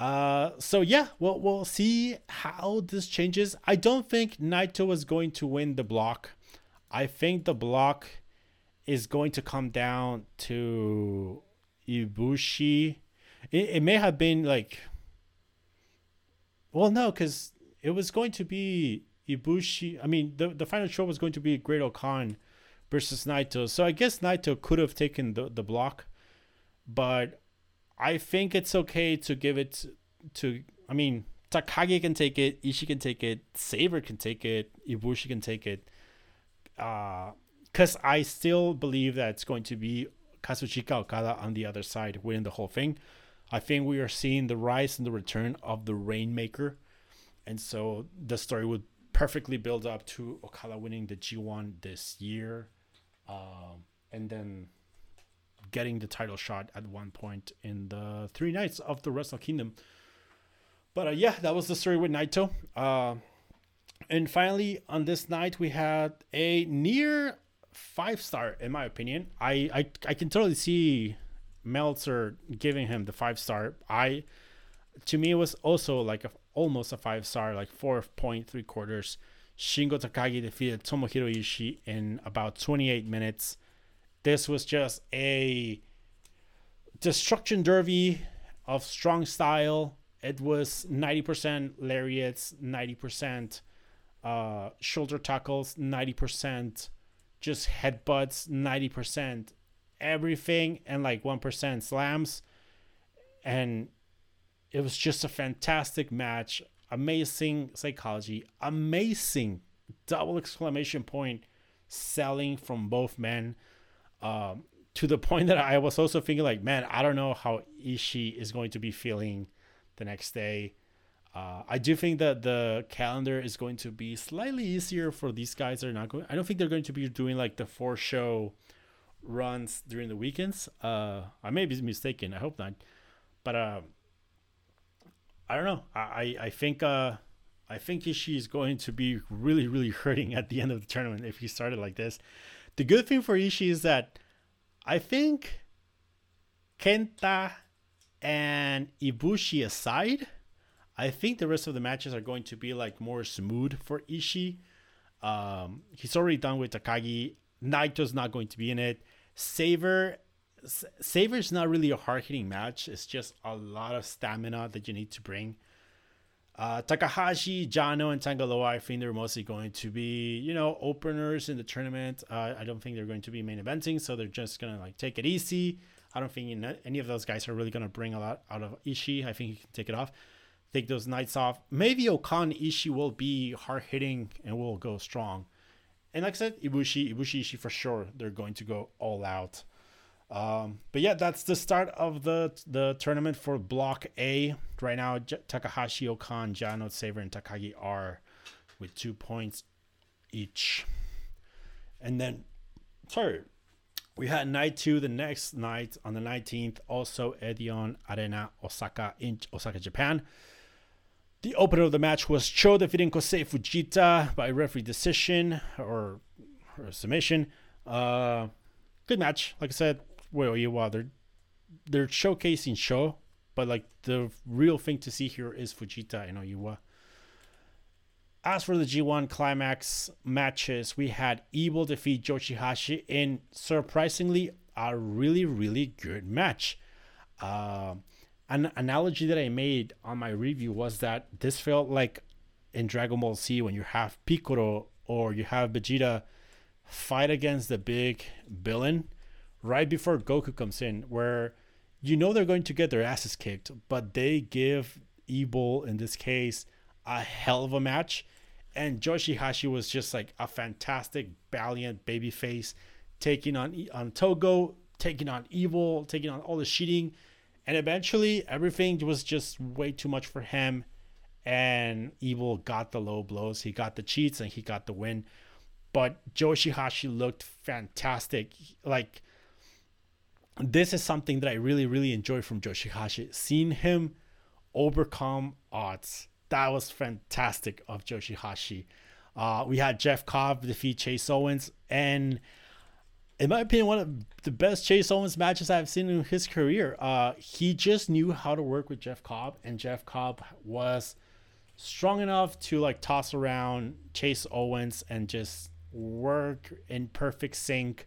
S1: Uh, so yeah, we'll we'll see how this changes. I don't think Naito is going to win the block. I think the block is going to come down to Ibushi it, it may have been like well no because it was going to be ibushi i mean the, the final show was going to be Great-O-Khan versus naito so i guess naito could have taken the, the block but i think it's okay to give it to i mean takagi can take it Ishii can take it sabre can take it ibushi can take it uh because i still believe that it's going to be kazuchika okada on the other side winning the whole thing I think we are seeing the rise and the return of the Rainmaker. And so the story would perfectly build up to Okada winning the G1 this year. Um, and then getting the title shot at one point in the three nights of the Wrestle Kingdom. But uh, yeah, that was the story with Naito. Uh, and finally, on this night, we had a near five star, in my opinion. I, I, I can totally see Meltzer giving him the five star, I to me it was also like a, almost a five star, like four point three quarters. Shingo Takagi defeated Tomohiro Ishii in about 28 minutes. This was just a destruction derby of strong style. It was 90% lariats, 90% uh, shoulder tackles, 90% just headbutts, 90% everything and like 1% slams. And it was just a fantastic match. Amazing psychology. Amazing double exclamation point selling from both men. Um, to the point that I was also thinking, like, man, I don't know how Ishii is going to be feeling the next day. Uh, I do think that the calendar is going to be slightly easier for these guys. They're not going. I don't think they're going to be doing like the four show runs during the weekends. Uh, I may be mistaken. I hope not. But uh, I don't know. I I think uh, I think Ishii is going to be really really hurting at the end of the tournament if he started like this. The good thing for Ishii is that I think Kenta and Ibushi aside, I think the rest of the matches are going to be like more smooth for Ishii. Um, he's already done with Takagi. Naito's not going to be in it. Sabre, Sabre's not really a hard hitting match. It's just a lot of stamina that you need to bring. Uh, Takahashi, Yano, and Tanga Loa, I think they're mostly going to be, you know, openers in the tournament. Uh, I don't think they're going to be main eventing, so they're just gonna like take it easy. I don't think any of those guys are really gonna bring a lot out of Ishii. I think he can take it off, take those nights off. Maybe O-Khan Ishii will be hard hitting and will go strong. And like I said, Ibushi, Ibushi, Ishii for sure, they're going to go all out. Um, but yeah, that's the start of the the tournament for Block A. Right now, J- Takahashi, O-Khan, Yano, Sabre, and Takagi are with two points each. And then, sorry, we had night two the next night on the 19th, also Edion Arena, Osaka, in Osaka, Japan. The opener of the match was Sho defeating Kosei Fujita by referee decision or, or submission. Uh, good match. Like I said, well, yeah, they're they're showcasing Sho, but like the real thing to see here is Fujita and Oiwa. As for the G1 climax matches, we had Evil defeat Yoshihashi in surprisingly a really, really good match. Uh, an analogy that I made on my review was that this felt like in Dragon Ball Z when you have Piccolo or you have Vegeta fight against the big villain right before Goku comes in, where you know they're going to get their asses kicked, but they give Evil in this case a hell of a match. And Yoshihashi was just like a fantastic, valiant babyface, taking on on Togo, taking on Evil, taking on all the cheating, and eventually everything was just way too much for him. And Evil got the low blows, he got the cheats, and he got the win. But Yoshihashi looked fantastic, like this is something that I really, really enjoy from Yoshihashi. Seeing him overcome odds. That was fantastic of Yoshihashi. Uh, we had Jeff Cobb defeat Chase Owens, and in my opinion, one of the best Chase Owens matches I've seen in his career. Uh, he just knew how to work with Jeff Cobb, and Jeff Cobb was strong enough to like toss around Chase Owens and just work in perfect sync.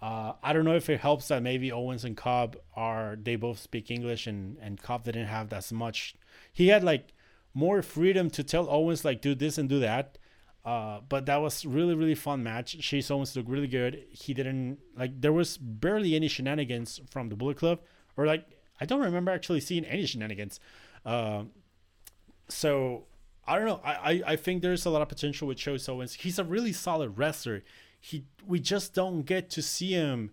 S1: Uh, I don't know if it helps that maybe Owens and Cobb are they both speak English and and Cobb didn't have that much. He had like more freedom to tell Owens like do this and do that. Uh, but that was really really fun match. Chase Owens looked really good. He didn't like there was barely any shenanigans from the Bullet Club or like I don't remember actually seeing any shenanigans. Uh, so I don't know. I, I I think there's a lot of potential with Chase Owens. He's a really solid wrestler he we just don't get to see him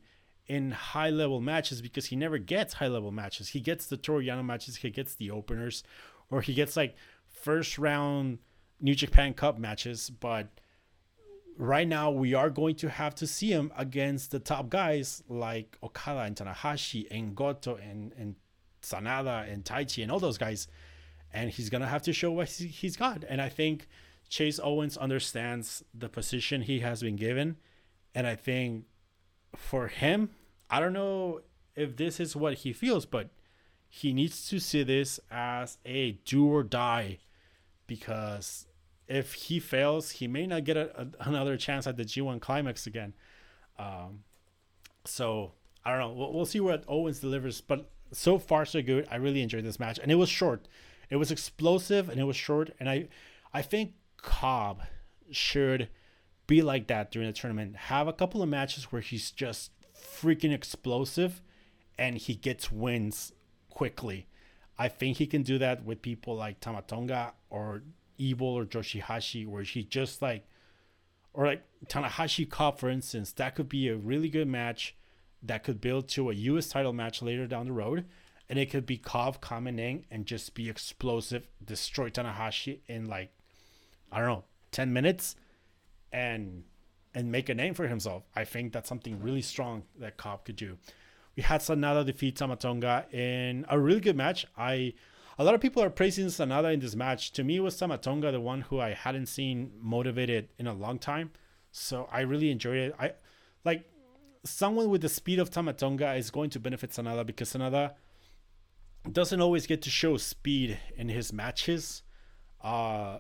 S1: in high level matches because he never gets high level matches. He gets the Toru Yano matches, he gets the openers, or he gets like first round New Japan Cup matches. But right now, we are going to have to see him against the top guys like Okada and Tanahashi and Goto and, and Sanada and Taichi and all those guys. And he's going to have to show what he's got. And I think Chase Owens understands the position he has been given. And I think for him, I don't know if this is what he feels, but he needs to see this as a do or die because if he fails, he may not get a, a, another chance at the G1 climax again. Um, so I don't know. We'll, we'll see what Owens delivers, but so far so good. I really enjoyed this match, and it was short. It was explosive and it was short, and I, I think Cobb should be like that during the tournament. Have a couple of matches where he's just freaking explosive and he gets wins quickly. I think he can do that with people like Tama Tonga or Evil or Yoshihashi, where he just like, or like Tanahashi Cobb, for instance, that could be a really good match that could build to a U.S. title match later down the road. And it could be Cobb coming in and just be explosive, destroy Tanahashi in like, I don't know, 10 minutes and and make a name for himself. I think that's something really strong that Cobb could do. We had Sanada defeat Tama Tonga in a really good match. I a lot of people are praising Sanada in this match. To me, it was Tama Tonga, the one who I hadn't seen motivated in a long time. So I really enjoyed it. I like someone with the speed of Tama Tonga is going to benefit Sanada because Sanada doesn't always get to show speed in his matches. Uh,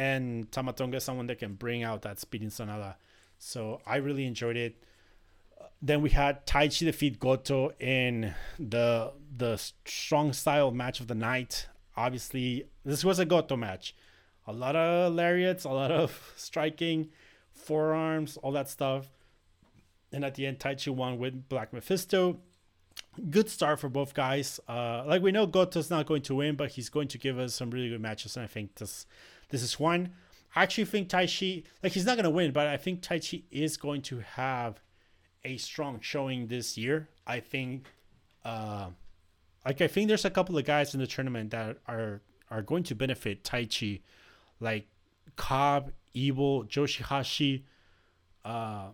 S1: and Tama Tonga is someone that can bring out that speed in Sanada. So I really enjoyed it. Then we had Taichi defeat Goto in the the strong style match of the night. Obviously, this was a Goto match. A lot of lariats, a lot of striking, forearms, all that stuff. And at the end, Taichi won with Black Mephisto. Good start for both guys. Uh, like we know, Goto's not going to win, but he's going to give us some really good matches, and I think this this is one. I actually think Taichi, like he's not going to win, but I think Taichi is going to have a strong showing this year. I think, uh, like I think there's a couple of guys in the tournament that are are going to benefit Taichi, like Cobb, Evil, Yoshihashi, uh,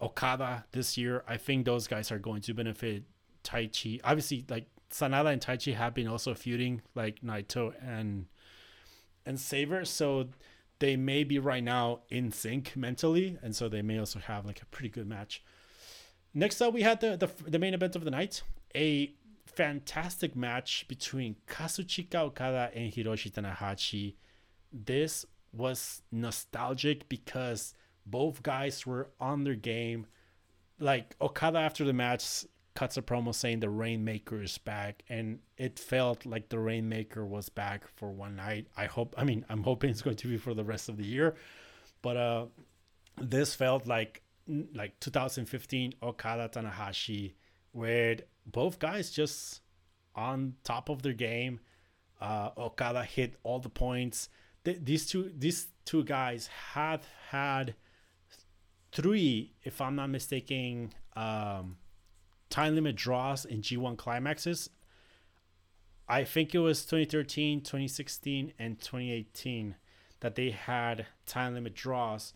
S1: Okada this year. I think those guys are going to benefit Taichi. Obviously, like Sanada and Taichi have been also feuding like Naito and and Sabre, so they may be right now in sync mentally, and so they may also have like a pretty good match. Next up, we had the, the, the main event of the night, a fantastic match between Kazuchika Okada and Hiroshi Tanahashi. This was nostalgic because both guys were on their game. Like Okada after the match cuts a promo saying the Rainmaker is back, and it felt like the Rainmaker was back for one night. I hope. I mean, I'm hoping it's going to be for the rest of the year, but uh, this felt like like 2015 Okada Tanahashi, where both guys just on top of their game. Uh, Okada hit all the points. Th- these two these two guys have had three, if I'm not mistaken, um, time limit draws in G1 climaxes. I think it was 2013, 2016, and 2018 that they had time limit draws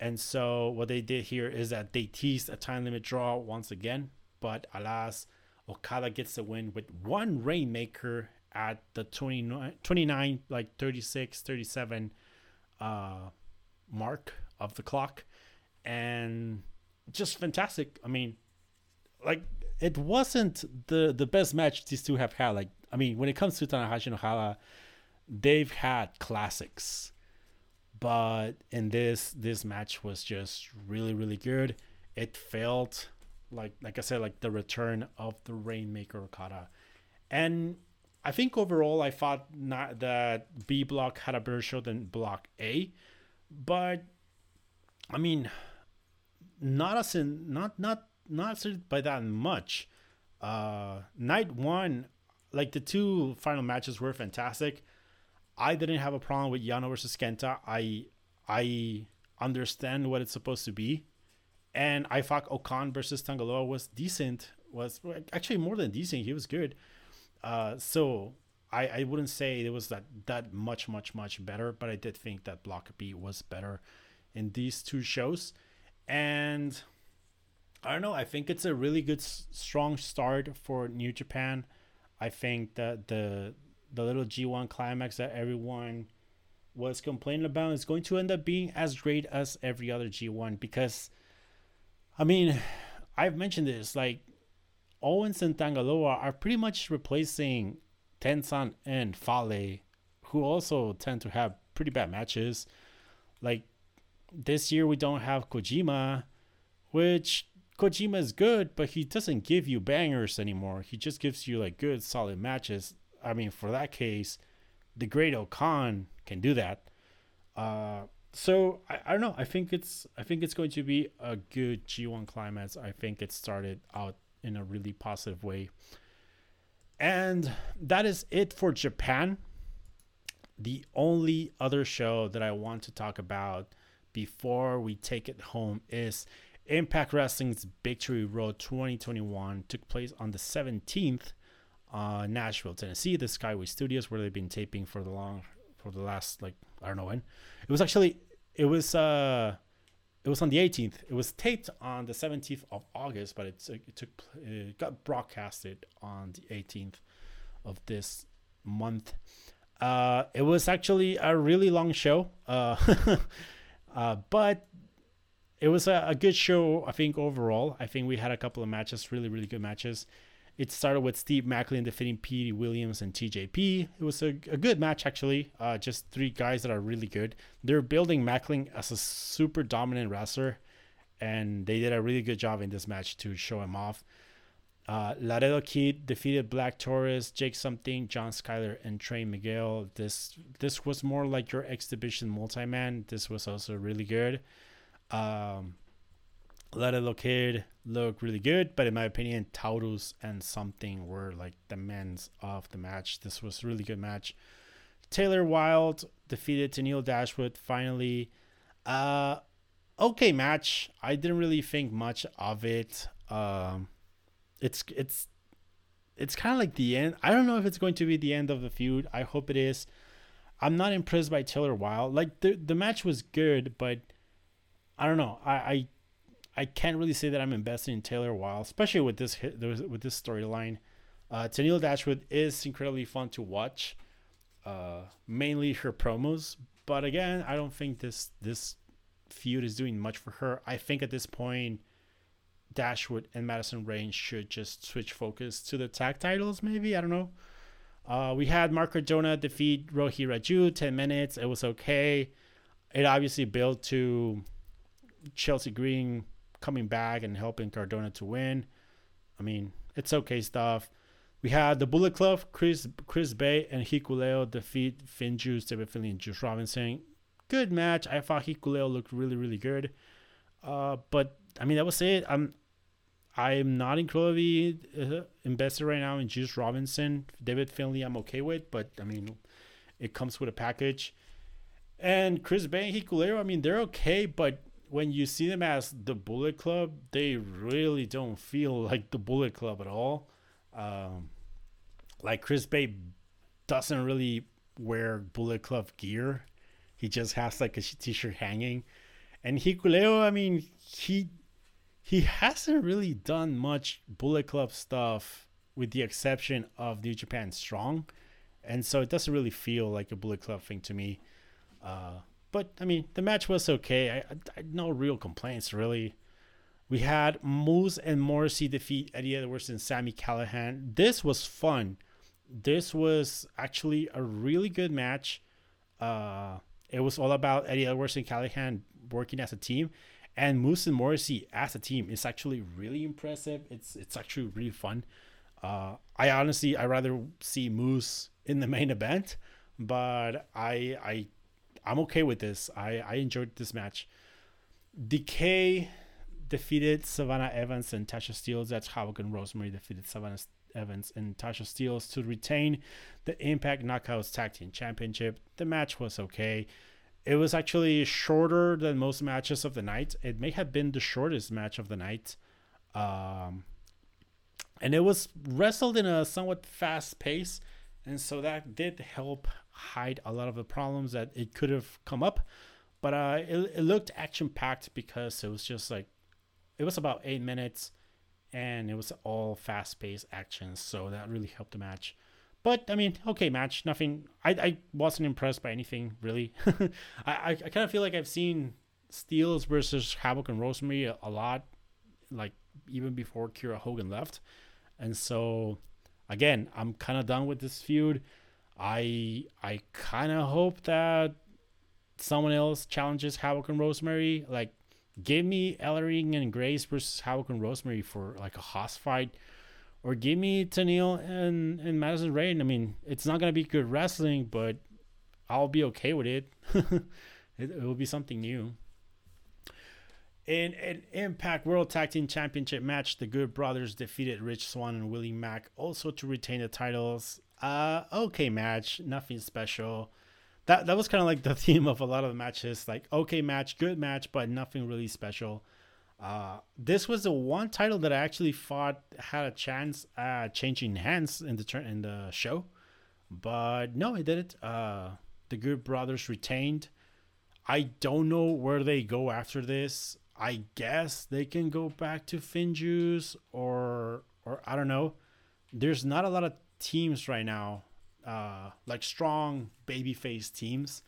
S1: and so what they did here is that they teased a time limit draw once again, but alas, Okada gets the win with one Rainmaker at the 29, 29 like 36, 37 uh, mark of the clock. And just fantastic. I mean, like it wasn't the the best match these two have had. Like, I mean, when it comes to Tanahashi and Okada, they've had classics. But in this this match was just really really good. It felt like like i said like the return of the rainmaker okada. And i think overall i thought not that b block had a better show than block a. But i mean not as in not not not by that much uh night one like the two final matches were fantastic I didn't have a problem with Yano versus Kenta. I I understand what it's supposed to be, and I thought O-Khan versus Tanga Loa was decent. Was actually more than decent. He was good. Uh, so I I wouldn't say it was that that much much much better, but I did think that Block B was better in these two shows, and I don't know. I think it's a really good strong start for New Japan. I think that the the little G1 climax that everyone was complaining about is going to end up being as great as every other G1 because I mean, I've mentioned this like Owens and Tanga Loa are pretty much replacing Tenzan and Fale, who also tend to have pretty bad matches. Like this year, we don't have Kojima, which Kojima is good, but he doesn't give you bangers anymore. He just gives you like good, solid matches. I mean, for that case, the great O-Khan can do that. Uh, so I, I don't know. I think it's I think it's going to be a good G1 climax. I think it started out in a really positive way. And that is it for Japan. The only other show that I want to talk about before we take it home is Impact Wrestling's Victory Road 2021 took place on the 17th, uh, Nashville, Tennessee, the Skyway Studios, where they've been taping for the long, for the last like I don't know when. It was actually it was uh it was on the 18th. It was taped on the 17th of August, but it, it took it got broadcasted on the 18th of this month. Uh, it was actually a really long show, uh, uh, but it was a, a, good show. I think overall, I think we had a couple of matches, really really good matches. It started with Steve Maclin defeating Petey Williams and TJP. It was a, a good match, actually. Uh, just three guys that are really good. They're building Maclin as a super dominant wrestler, and they did a really good job in this match to show him off. Uh, Laredo Kid defeated Black Taurus, Jake Something, John Skyler, and Trey Miguel. This this was more like your exhibition multi man. This was also really good. Um, Laredo Kid look really good, but in my opinion, Taurus and something were like the men's of the match. This was a really good match. Taylor Wilde defeated Tennille Dashwood finally. Uh okay match. I didn't really think much of it. Um it's it's it's kind of like the end. I don't know if it's going to be the end of the feud. I hope it is. I'm not impressed by Taylor Wilde. Like the the match was good, but I don't know. I, I I can't really say that I'm invested in Taylor Wilde, especially with this hit, with this storyline. Uh, Tennille Dashwood is incredibly fun to watch, uh, mainly her promos. But again, I don't think this this feud is doing much for her. I think at this point, Dashwood and Madison Rayne should just switch focus to the tag titles. Maybe I don't know. Uh, we had Matt Cardona defeat Rohit Raju, 10 minutes. It was okay. It obviously built to Chelsea Green coming back and helping Cardona to win. I mean, it's okay stuff. We had the Bullet Club, Chris Chris Bey and Hikuleo defeat FinJuice, David Finlay, and Juice Robinson. Good match. I thought Hikuleo looked really, really good. Uh, but I mean, that was it. I'm I'm not incredibly uh, invested right now in Juice Robinson. David Finlay, I'm okay with, but I mean, it comes with a package. And Chris Bey and Hikuleo, I mean, they're okay, but when you see them as the Bullet Club, they really don't feel like the Bullet Club at all. Um, like Chris Bey doesn't really wear Bullet Club gear. He just has like a t-shirt hanging. And Hikuleo, I mean, he he hasn't really done much Bullet Club stuff with the exception of New Japan Strong. And so it doesn't really feel like a Bullet Club thing to me. Uh, but I mean, the match was okay. I, I, no real complaints really. We had Moose and Morrissey defeat Eddie Edwards and Sami Callihan. This was fun. This was actually a really good match. Uh, it was all about Eddie Edwards and Callihan working as a team, and Moose and Morrissey as a team is actually really impressive. It's it's actually really fun. Uh, I honestly I rather see Moose in the main event, but I I I'm okay with this. I, I enjoyed this match. Decay defeated Savannah Evans and Tasha Steelz. That's Havoc and Rosemary defeated Savannah Evans and Tasha Steelz to retain the Impact Knockouts Tag Team Championship. The match was okay. It was actually shorter than most matches of the night. It may have been the shortest match of the night. Um, and it was wrestled in a somewhat fast pace. And so that did help hide a lot of the problems that it could have come up. But uh, it, it looked action packed because it was just like, it was about eight minutes and it was all fast paced action. So that really helped the match. But I mean, okay, match. Nothing. I, I wasn't impressed by anything really. I, I, I kind of feel like I've seen Steelz versus Havoc and Rosemary a, a lot, like even before Kiera Hogan left. And so, again, I'm kind of done with this feud. I I kind of hope that someone else challenges Havoc and Rosemary. Like, give me Ellering and Grace versus Havoc and Rosemary for like a hoss fight, or give me Tennille and and Madison Rayne. I mean, it's not gonna be good wrestling, but I'll be okay with it. it, it will be something new. In an Impact World Tag Team Championship match, the Good Brothers defeated Rich Swann and Willie Mack also to retain the titles. Uh, okay match, nothing special. That that was kind of like the theme of a lot of the matches, like okay match, good match, but nothing really special. Uh, this was the one title that I actually thought had a chance at changing hands in the turn in the show, but no, it didn't. Uh, the Good Brothers retained. I don't know where they go after this. I guess they can go back to FinJuice or or I don't know. There's not a lot of teams right now, uh, like strong babyface teams,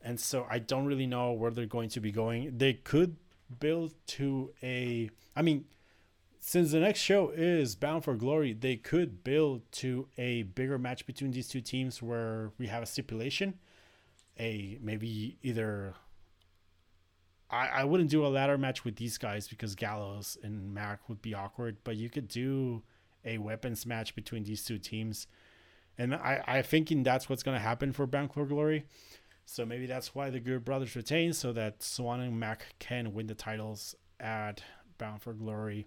S1: and so I don't really know where they're going to be going. They could build to a. I mean, since the next show is Bound for Glory, they could build to a bigger match between these two teams where we have a stipulation, a maybe either I, I wouldn't do a ladder match with these guys because Gallows and Mack would be awkward, but you could do a weapons match between these two teams. And I, I thinking that's what's gonna happen for Bound for Glory. So maybe that's why the Good Brothers retain so that Swann and Mack can win the titles at Bound for Glory.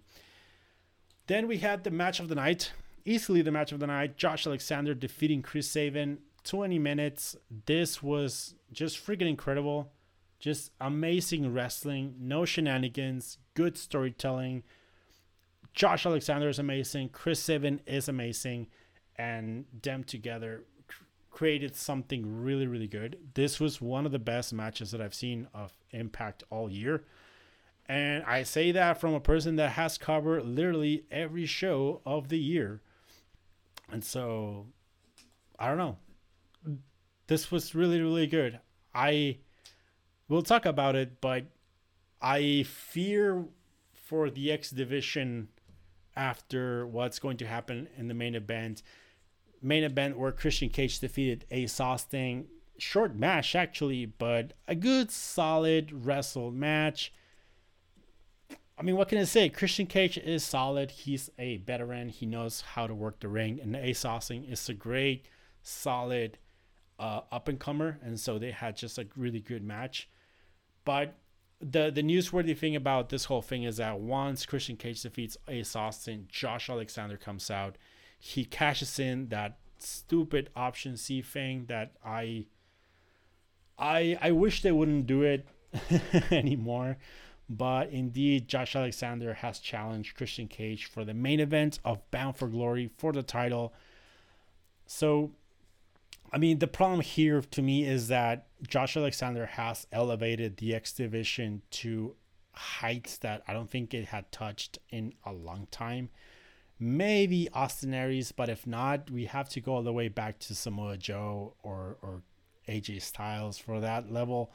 S1: Then we had the match of the night. Easily the match of the night. Josh Alexander defeating Chris Sabin. 20 minutes. This was just freaking incredible. Just amazing wrestling, no shenanigans, good storytelling. Josh Alexander is amazing, Chris Sabin is amazing, and them together created something really, really good. This was one of the best matches that I've seen of Impact all year. And I say that from a person that has covered literally every show of the year. And so, I don't know. This was really, really good. I we'll talk about it, but I fear for the X division after what's going to happen in the main event. Main event where Christian Cage defeated Ace Austin. Short match actually, but a good solid wrestle match. I mean, what can I say? Christian Cage is solid. He's a veteran. He knows how to work the ring. And Ace Austin is a great, solid uh, up and comer. And so they had just a really good match. But the the newsworthy thing about this whole thing is that once Christian Cage defeats Ace Austin, Josh Alexander comes out. He cashes in that stupid option C thing that I I I wish they wouldn't do it anymore. But indeed, Josh Alexander has challenged Christian Cage for the main event of Bound for Glory for the title. So I mean, the problem here to me is that Josh Alexander has elevated the X Division to heights that I don't think it had touched in a long time. Maybe Austin Aries, but if not, we have to go all the way back to Samoa Joe or or AJ Styles for that level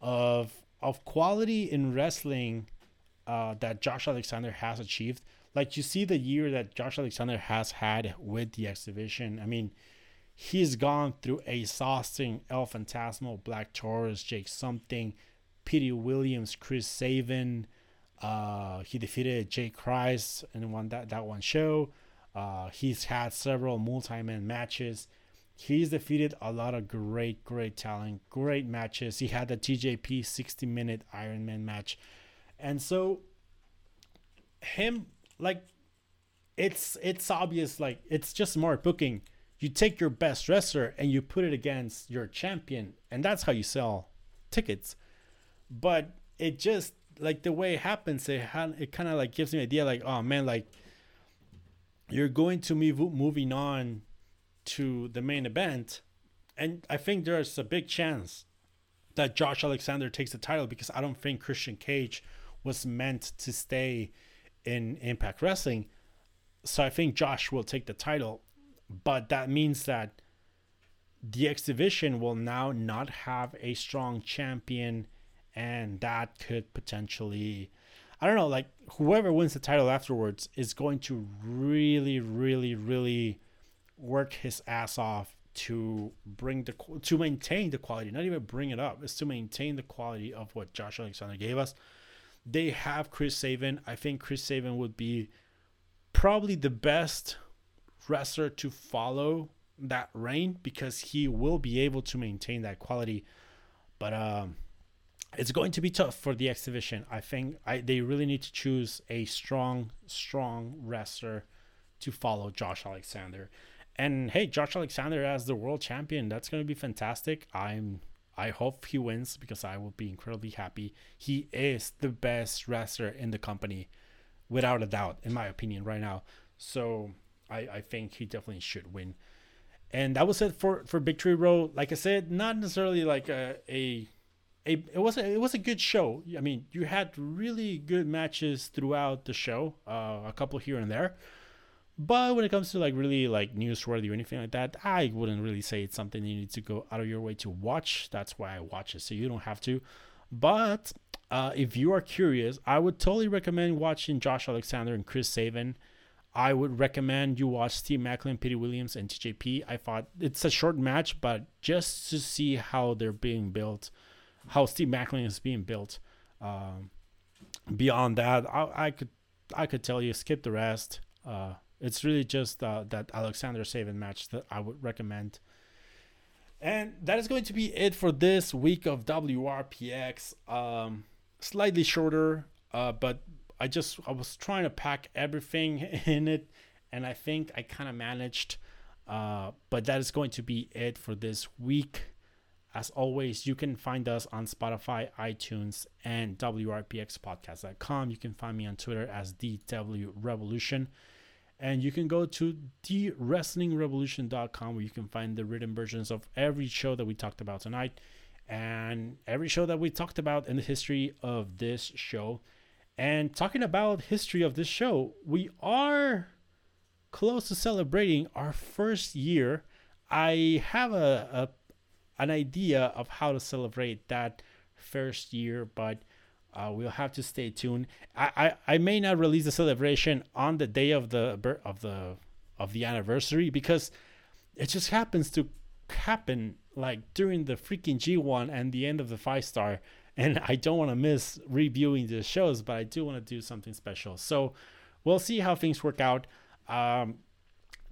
S1: of of quality in wrestling uh, that Josh Alexander has achieved. Like you see the year that Josh Alexander has had with the X Division. I mean, He's gone through a Austin, El Phantasmo, Black Taurus, Jake Something, Petey Williams, Chris Sabin. Uh, he defeated Jay Christ and won that, that one show. Uh, he's had several multi-man matches. He's defeated a lot of great, great talent, great matches. He had the TJP 60 minute Iron Man match. And so him like it's it's obvious like it's just smart booking you take your best wrestler and you put it against your champion and that's how you sell tickets. But it just like the way it happens it it kind of like gives me an idea like oh man like you're going to move moving on to the main event and i think there's a big chance that josh alexander takes the title because i don't think christian cage was meant to stay in impact wrestling. So i think josh will take the title but that means that the X Division will now not have a strong champion, and that could potentially, I don't know, like whoever wins the title afterwards is going to really, really, really work his ass off to bring the to maintain the quality, not even bring it up, is to maintain the quality of what Josh Alexander gave us. They have Chris Sabin. I think Chris Sabin would be probably the best wrestler to follow that reign because he will be able to maintain that quality. But um, it's going to be tough for the X division. I think I, they really need to choose a strong, strong wrestler to follow Josh Alexander. And hey, Josh Alexander as the world champion, that's going to be fantastic. I'm I hope he wins because I will be incredibly happy. He is the best wrestler in the company, without a doubt, in my opinion, right now. So I, I think he definitely should win. And that was it for, for Victory Road. Like I said, not necessarily like a, a a it was a, it was a good show. I mean, you had really good matches throughout the show, uh, a couple here and there. But when it comes to like really like newsworthy or anything like that, I wouldn't really say it's something you need to go out of your way to watch. That's why I watch it, so you don't have to. But uh, if you are curious, I would totally recommend watching Josh Alexander and Chris Sabin. I would recommend you watch Steve Maclin, Petey Williams, and TJP. I thought it's a short match, but just to see how they're being built, how Steve Maclin is being built. Um, beyond that, I, I, could I could tell you skip the rest. Uh, it's really just uh, that Alexander Sabin match that I would recommend. And that is going to be it for this week of WRPX. Um, slightly shorter, uh, but I just I was trying to pack everything in it, and I think I kind of managed. Uh, but that is going to be it for this week. As always, you can find us on Spotify, iTunes, and WRPXpodcast.com. You can find me on Twitter as DW Revolution. And you can go to thewrestlingrevolution.com where you can find the written versions of every show that we talked about tonight and every show that we talked about in the history of this show. And talking about history of this show, we are close to celebrating our first year. I have a, a an idea of how to celebrate that first year, but uh, we'll have to stay tuned. I, I, I may not release the celebration on the day of the of the of the anniversary because it just happens to happen like during the freaking G1 and the end of the five star. And I don't want to miss reviewing the shows, but I do want to do something special. So we'll see how things work out. Um,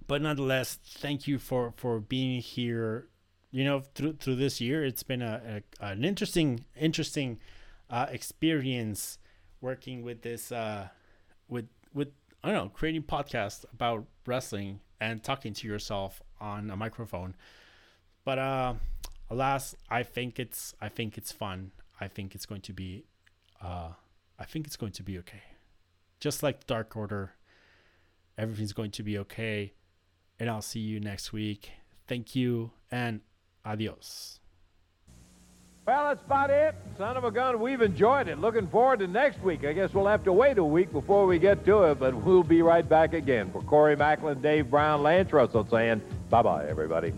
S1: but nonetheless, thank you for for being here. You know, through through this year, it's been a, a an interesting interesting uh, experience working with this uh, with with I don't know creating podcasts about wrestling and talking to yourself on a microphone. But uh, alas, I think it's I think it's fun. I think it's going to be uh, I think it's going to be okay. Just like Dark Order, everything's going to be okay. And I'll see you next week. Thank you and adios.
S2: Well, that's about it. Son of a gun, we've enjoyed it. Looking forward to next week. I guess we'll have to wait a week before we get to it, but we'll be right back again. For Corey Maclin, Dave Brown, Lance Russell saying bye-bye, everybody.